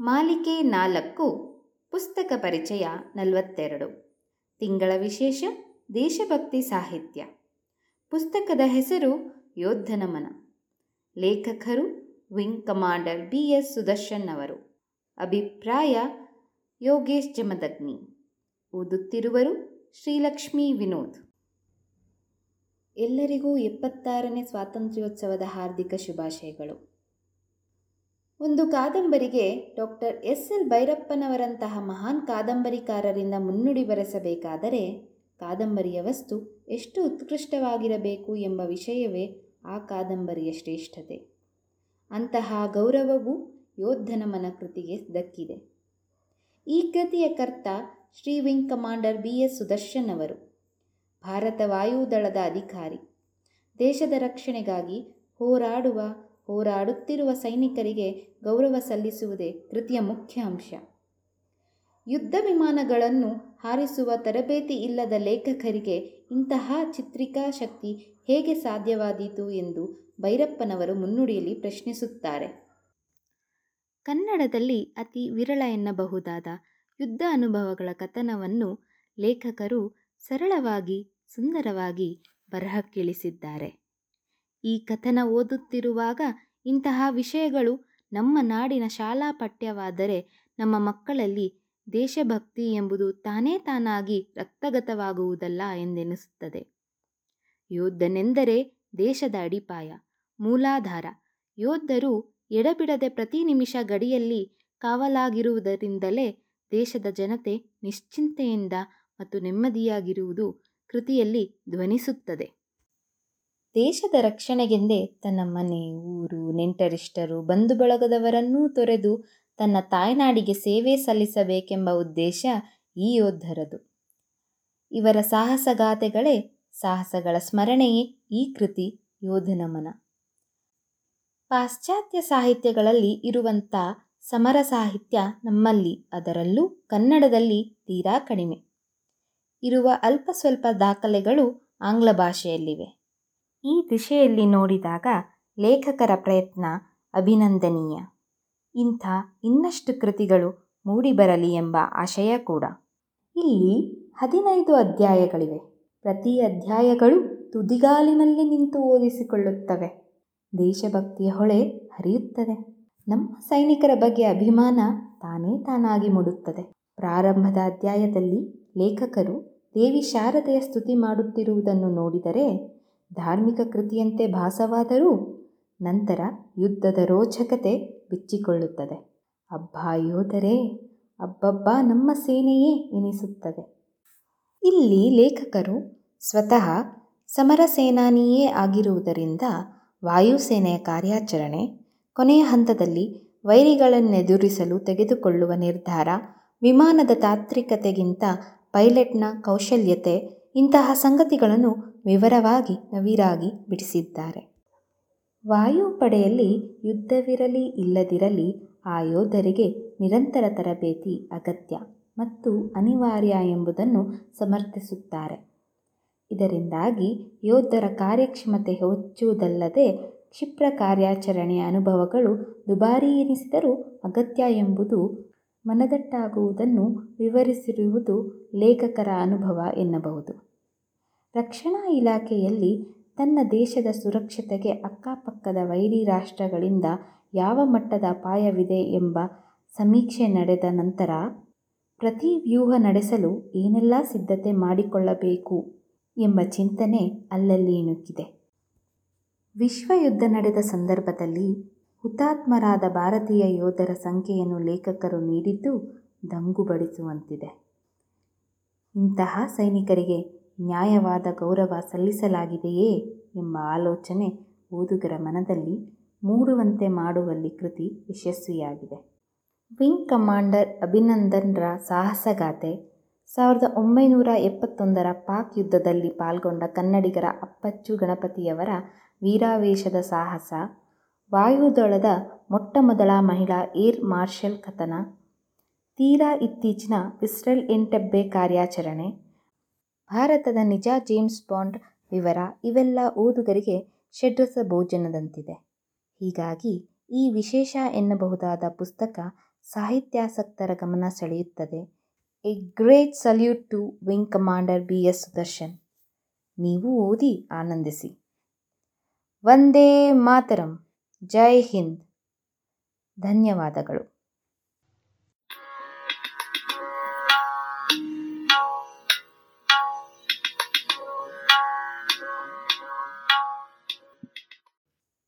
ಮಾಲಿಕೆ ನಾಲ್ಕು, ಪುಸ್ತಕ ಪರಿಚಯ ನಲವತ್ತೆರಡು. ತಿಂಗಳ ವಿಶೇಷ, ದೇಶಭಕ್ತಿ ಸಾಹಿತ್ಯ. ಪುಸ್ತಕದ ಹೆಸರು ಯೋಧನ ಮನ ಲೇಖಕರು wing commander B S Sudarshan ಅವರು. ಅಭಿಪ್ರಾಯ, ಯೋಗೇಶ್ ಜಮದಗ್ನಿ. ಓದುತ್ತಿರುವರು ಶ್ರೀಲಕ್ಷ್ಮಿ ವಿನೋದ್. ಎಲ್ಲರಿಗೂ ಎಪ್ಪತ್ತಾರನೇ ಸ್ವಾತಂತ್ರ್ಯೋತ್ಸವದ ಹಾರ್ದಿಕ ಶುಭಾಶಯಗಳು. ಒಂದು ಕಾದಂಬರಿಗೆ ಡಾಕ್ಟರ್ ಎಸ್ ಎಲ್ ಭೈರಪ್ಪನವರಂತಹ ಮಹಾನ್ ಕಾದಂಬರಿಕಾರರಿಂದ ಮುನ್ನುಡಿ ಬರೆಸಬೇಕಾದರೆ ಕಾದಂಬರಿಯ ವಸ್ತು ಎಷ್ಟು ಉತ್ಕೃಷ್ಟವಾಗಿರಬೇಕು ಎಂಬ ವಿಷಯವೇ ಆ ಕಾದಂಬರಿಯ ಶ್ರೇಷ್ಠತೆ. ಅಂತಹ ಗೌರವವು ಯೋಧನಮನ ಕೃತಿಗೆ ದಕ್ಕಿದೆ. ಈ ಕೃತಿಯ ಕರ್ತ Shri wing commander B S Sudarshan ಅವರು, ಭಾರತ ವಾಯುದಳದ ಅಧಿಕಾರಿ. ದೇಶದ ರಕ್ಷಣೆಗಾಗಿ ಹೋರಾಡುವ ಹೋರಾಡುತ್ತಿರುವ ಸೈನಿಕರಿಗೆ ಗೌರವ ಸಲ್ಲಿಸುವುದೇ ಕೃತಿಯ ಮುಖ್ಯ ಅಂಶ. ಯುದ್ಧ ವಿಮಾನಗಳನ್ನು ಹಾರಿಸುವ ತರಬೇತಿ ಇಲ್ಲದ ಲೇಖಕರಿಗೆ ಇಂತಹ ಚಿತ್ರಿಕಾ ಶಕ್ತಿ ಹೇಗೆ ಸಾಧ್ಯವಾದೀತು ಎಂದು ಭೈರಪ್ಪನವರು ಮುನ್ನುಡಿಯಲ್ಲಿ ಪ್ರಶ್ನಿಸುತ್ತಾರೆ. ಕನ್ನಡದಲ್ಲಿ ಅತಿ ವಿರಳ ಎನ್ನಬಹುದಾದ ಯುದ್ಧ ಅನುಭವಗಳ ಕಥನವನ್ನು ಲೇಖಕರು ಸರಳವಾಗಿ ಸುಂದರವಾಗಿ ಬರಹಕ್ಕಿಳಿಸಿದ್ದಾರೆ. ಈ ಕಥನ ಓದುತ್ತಿರುವಾಗ ಇಂತಹ ವಿಷಯಗಳು ನಮ್ಮ ನಾಡಿನ ಶಾಲಾ ಪಠ್ಯವಾದರೆ ನಮ್ಮ ಮಕ್ಕಳಲ್ಲಿ ದೇಶಭಕ್ತಿ ಎಂಬುದು ತಾನೇ ತಾನಾಗಿ ರಕ್ತಗತವಾಗುವುದಲ್ಲ ಎಂದೆನಿಸುತ್ತದೆ. ಯೋಧನೆಂದರೆ ದೇಶದ ಅಡಿಪಾಯ, ಮೂಲಾಧಾರ. ಯೋಧರು ಎಡಬಿಡದೆ ಪ್ರತಿ ನಿಮಿಷ ಗಡಿಯಲ್ಲಿ ಕಾವಲಾಗಿರುವುದರಿಂದಲೇ ದೇಶದ ಜನತೆ ನಿಶ್ಚಿಂತೆಯಿಂದ ಮತ್ತು ನೆಮ್ಮದಿಯಾಗಿರುವುದು ಕೃತಿಯಲ್ಲಿ ಧ್ವನಿಸುತ್ತದೆ. ದೇಶದ ರಕ್ಷಣೆಗೆಂದೇ ತನ್ನ ಮನೆ, ಊರು, ನೆಂಟರಿಷ್ಟರು, ಬಂಧು ಬಳಗದವರನ್ನೂ ತೊರೆದು ತನ್ನ ತಾಯ್ನಾಡಿಗೆ ಸೇವೆ ಸಲ್ಲಿಸಬೇಕೆಂಬ ಉದ್ದೇಶ ಈ ಯೋಧರದು ಇವರ ಸಾಹಸಗಾಥೆಗಳೇ ಸಾಹಸಗಳ ಸ್ಮರಣೆಯೇ ಈ ಕೃತಿ ಯೋಧನ ಮನ. ಪಾಶ್ಚಾತ್ಯ ಸಾಹಿತ್ಯಗಳಲ್ಲಿ ಇರುವಂಥ ಸಮರ ಸಾಹಿತ್ಯ ನಮ್ಮಲ್ಲಿ, ಅದರಲ್ಲೂ ಕನ್ನಡದಲ್ಲಿ ತೀರಾ ಕಡಿಮೆ. ಇರುವ ಅಲ್ಪ ಸ್ವಲ್ಪ ದಾಖಲೆಗಳು ಆಂಗ್ಲ ಭಾಷೆಯಲ್ಲಿವೆ. ಈ ದಿಶೆಯಲ್ಲಿ ನೋಡಿದಾಗ ಲೇಖಕರ ಪ್ರಯತ್ನ ಅಭಿನಂದನೀಯ. ಇಂಥ ಇನ್ನಷ್ಟು ಕೃತಿಗಳು ಮೂಡಿಬರಲಿ ಎಂಬ ಆಶಯ ಕೂಡ. ಇಲ್ಲಿ ಹದಿನೈದು ಅಧ್ಯಾಯಗಳಿವೆ. ಪ್ರತಿ ಅಧ್ಯಾಯಗಳು ತುದಿಗಾಲಿನಲ್ಲಿ ನಿಂತು ಓದಿಸಿಕೊಳ್ಳುತ್ತವೆ. ದೇಶಭಕ್ತಿಯ ಹೊಳೆ ಹರಿಯುತ್ತದೆ. ನಮ್ಮ ಸೈನಿಕರ ಬಗ್ಗೆ ಅಭಿಮಾನ ತಾನೇ ತಾನಾಗಿ ಮೂಡುತ್ತದೆ. ಪ್ರಾರಂಭದ ಅಧ್ಯಾಯದಲ್ಲಿ ಲೇಖಕರು ದೇವಿ ಶಾರದೆಯ ಸ್ತುತಿ ಮಾಡುತ್ತಿರುವುದನ್ನು ನೋಡಿದರೆ ಧಾರ್ಮಿಕ ಕೃತಿಯಂತೆ ಭಾಸವಾದರೂ ನಂತರ ಯುದ್ಧದ ರೋಚಕತೆ ಬಿಚ್ಚಿಕೊಳ್ಳುತ್ತದೆ. ಅಬ್ಬಾ ಯೋಧರೇ, ಅಬ್ಬಬ್ಬ ನಮ್ಮ ಸೇನೆಯೇ ಎನಿಸುತ್ತದೆ. ಇಲ್ಲಿ ಲೇಖಕರು ಸ್ವತಃ ಸಮರ ಸೇನಾನಿಯೇ ಆಗಿರುವುದರಿಂದ ವಾಯುಸೇನೆಯ ಕಾರ್ಯಾಚರಣೆ, ಕೊನೆಯ ಹಂತದಲ್ಲಿ ವೈರಿಗಳನ್ನೆದುರಿಸಲು ತೆಗೆದುಕೊಳ್ಳುವ ನಿರ್ಧಾರ, ವಿಮಾನದ ತಾಂತ್ರಿಕತೆಗಿಂತ ಪೈಲಟ್ನ ಕೌಶಲ್ಯತೆ ಇಂತಹ ಸಂಗತಿಗಳನ್ನು ವಿವರವಾಗಿ ನವಿರಾಗಿ ಬಿಡಿಸಿದ್ದಾರೆ. ವಾಯುಪಡೆಯಲ್ಲಿ ಯುದ್ಧವಿರಲಿ ಇಲ್ಲದಿರಲಿ ಆ ಯೋಧರಿಗೆ ನಿರಂತರ ತರಬೇತಿ ಅಗತ್ಯ ಮತ್ತು ಅನಿವಾರ್ಯ ಎಂಬುದನ್ನು ಸಮರ್ಥಿಸುತ್ತಾರೆ. ಇದರಿಂದಾಗಿ ಯೋಧರ ಕಾರ್ಯಕ್ಷಮತೆ ಹೆಚ್ಚುವುದಲ್ಲದೆ ಕ್ಷಿಪ್ರ ಕಾರ್ಯಾಚರಣೆಯ ಅನುಭವಗಳು ದುಬಾರಿ ಎನಿಸಿದರೂ ಅಗತ್ಯ ಎಂಬುದು ಮನದಟ್ಟಾಗುವುದನ್ನು ವಿವರಿಸಿರುವುದು ಲೇಖಕರ ಅನುಭವ ಎನ್ನಬಹುದು. ರಕ್ಷಣಾ ಇಲಾಖೆಯಲ್ಲಿ ತನ್ನ ದೇಶದ ಸುರಕ್ಷತೆಗೆ ಅಕ್ಕಪಕ್ಕದ ವೈರಿ ರಾಷ್ಟ್ರಗಳಿಂದ ಯಾವ ಮಟ್ಟದ ಅಪಾಯವಿದೆ ಎಂಬ ಸಮೀಕ್ಷೆ ನಡೆದ ನಂತರ ಪ್ರತಿ ವ್ಯೂಹ ನಡೆಸಲು ಏನೆಲ್ಲ ಸಿದ್ಧತೆ ಮಾಡಿಕೊಳ್ಳಬೇಕು ಎಂಬ ಚಿಂತನೆ ಅಲ್ಲಲ್ಲಿ ಇಣುಕಿದೆ. ವಿಶ್ವ ಯುದ್ಧ ನಡೆದ ಸಂದರ್ಭದಲ್ಲಿ ಹುತಾತ್ಮರಾದ ಭಾರತೀಯ ಯೋಧರ ಸಂಖ್ಯೆಯನ್ನು ಲೇಖಕರು ನೀಡಿದ್ದು ದಂಗುಬಡಿಸುವಂತಿದೆ. ಇಂತಹ ಸೈನಿಕರಿಗೆ ನ್ಯಾಯವಾದ ಗೌರವ ಸಲ್ಲಿಸಲಾಗಿದೆಯೇ ಎಂಬ ಆಲೋಚನೆ ಓದುಗರ ಮನದಲ್ಲಿ ಮೂಡುವಂತೆ ಮಾಡುವಲ್ಲಿ ಕೃತಿ ಯಶಸ್ವಿಯಾಗಿದೆ. ವಿಂಗ್ ಕಮಾಂಡರ್ ಅಭಿನಂದನ್ರ ಸಾಹಸಗಾಥೆ ಸಾವಿರದ ಒಂಬೈನೂರ ಎಪ್ಪತ್ತೊಂದರ ಪಾಕ್ ಯುದ್ಧದಲ್ಲಿ ಪಾಲ್ಗೊಂಡ ಕನ್ನಡಿಗರ ಅಪ್ಪಚ್ಚು ಗಣಪತಿಯವರ ವೀರಾವೇಶದ ಸಾಹಸ ವಾಯುದಳದ ಮೊಟ್ಟಮೊದಲ ಮಹಿಳಾ ಏರ್ ಮಾರ್ಷಲ್ ಕಥನ. ತೀರಾ ಇತ್ತೀಚಿನ ಇಸ್ರೇಲ್ ಎಂಟೆಬ್ಬೆ ಕಾರ್ಯಾಚರಣೆ. ಭಾರತದ ನಿಜ ಜೇಮ್ಸ್ ಬಾಂಡ್ ವಿವರ ಇವೆಲ್ಲ ಓದುಗರಿಗೆ ಷಡ್ರಸ ಭೋಜನದಂತಿದೆ. ಹೀಗಾಗಿ ಈ ವಿಶೇಷ ಎನ್ನಬಹುದಾದ ಪುಸ್ತಕ ಸಾಹಿತ್ಯಾಸಕ್ತರ ಗಮನ ಸೆಳೆಯುತ್ತದೆ. A great salute to wing commander B S Sudarshan. ನೀವು ಓದಿ ಆನಂದಿಸಿ. ವಂದೇ ಮಾತರಂ. ಜೈ ಹಿಂದ್. ಧನ್ಯವಾದಗಳು.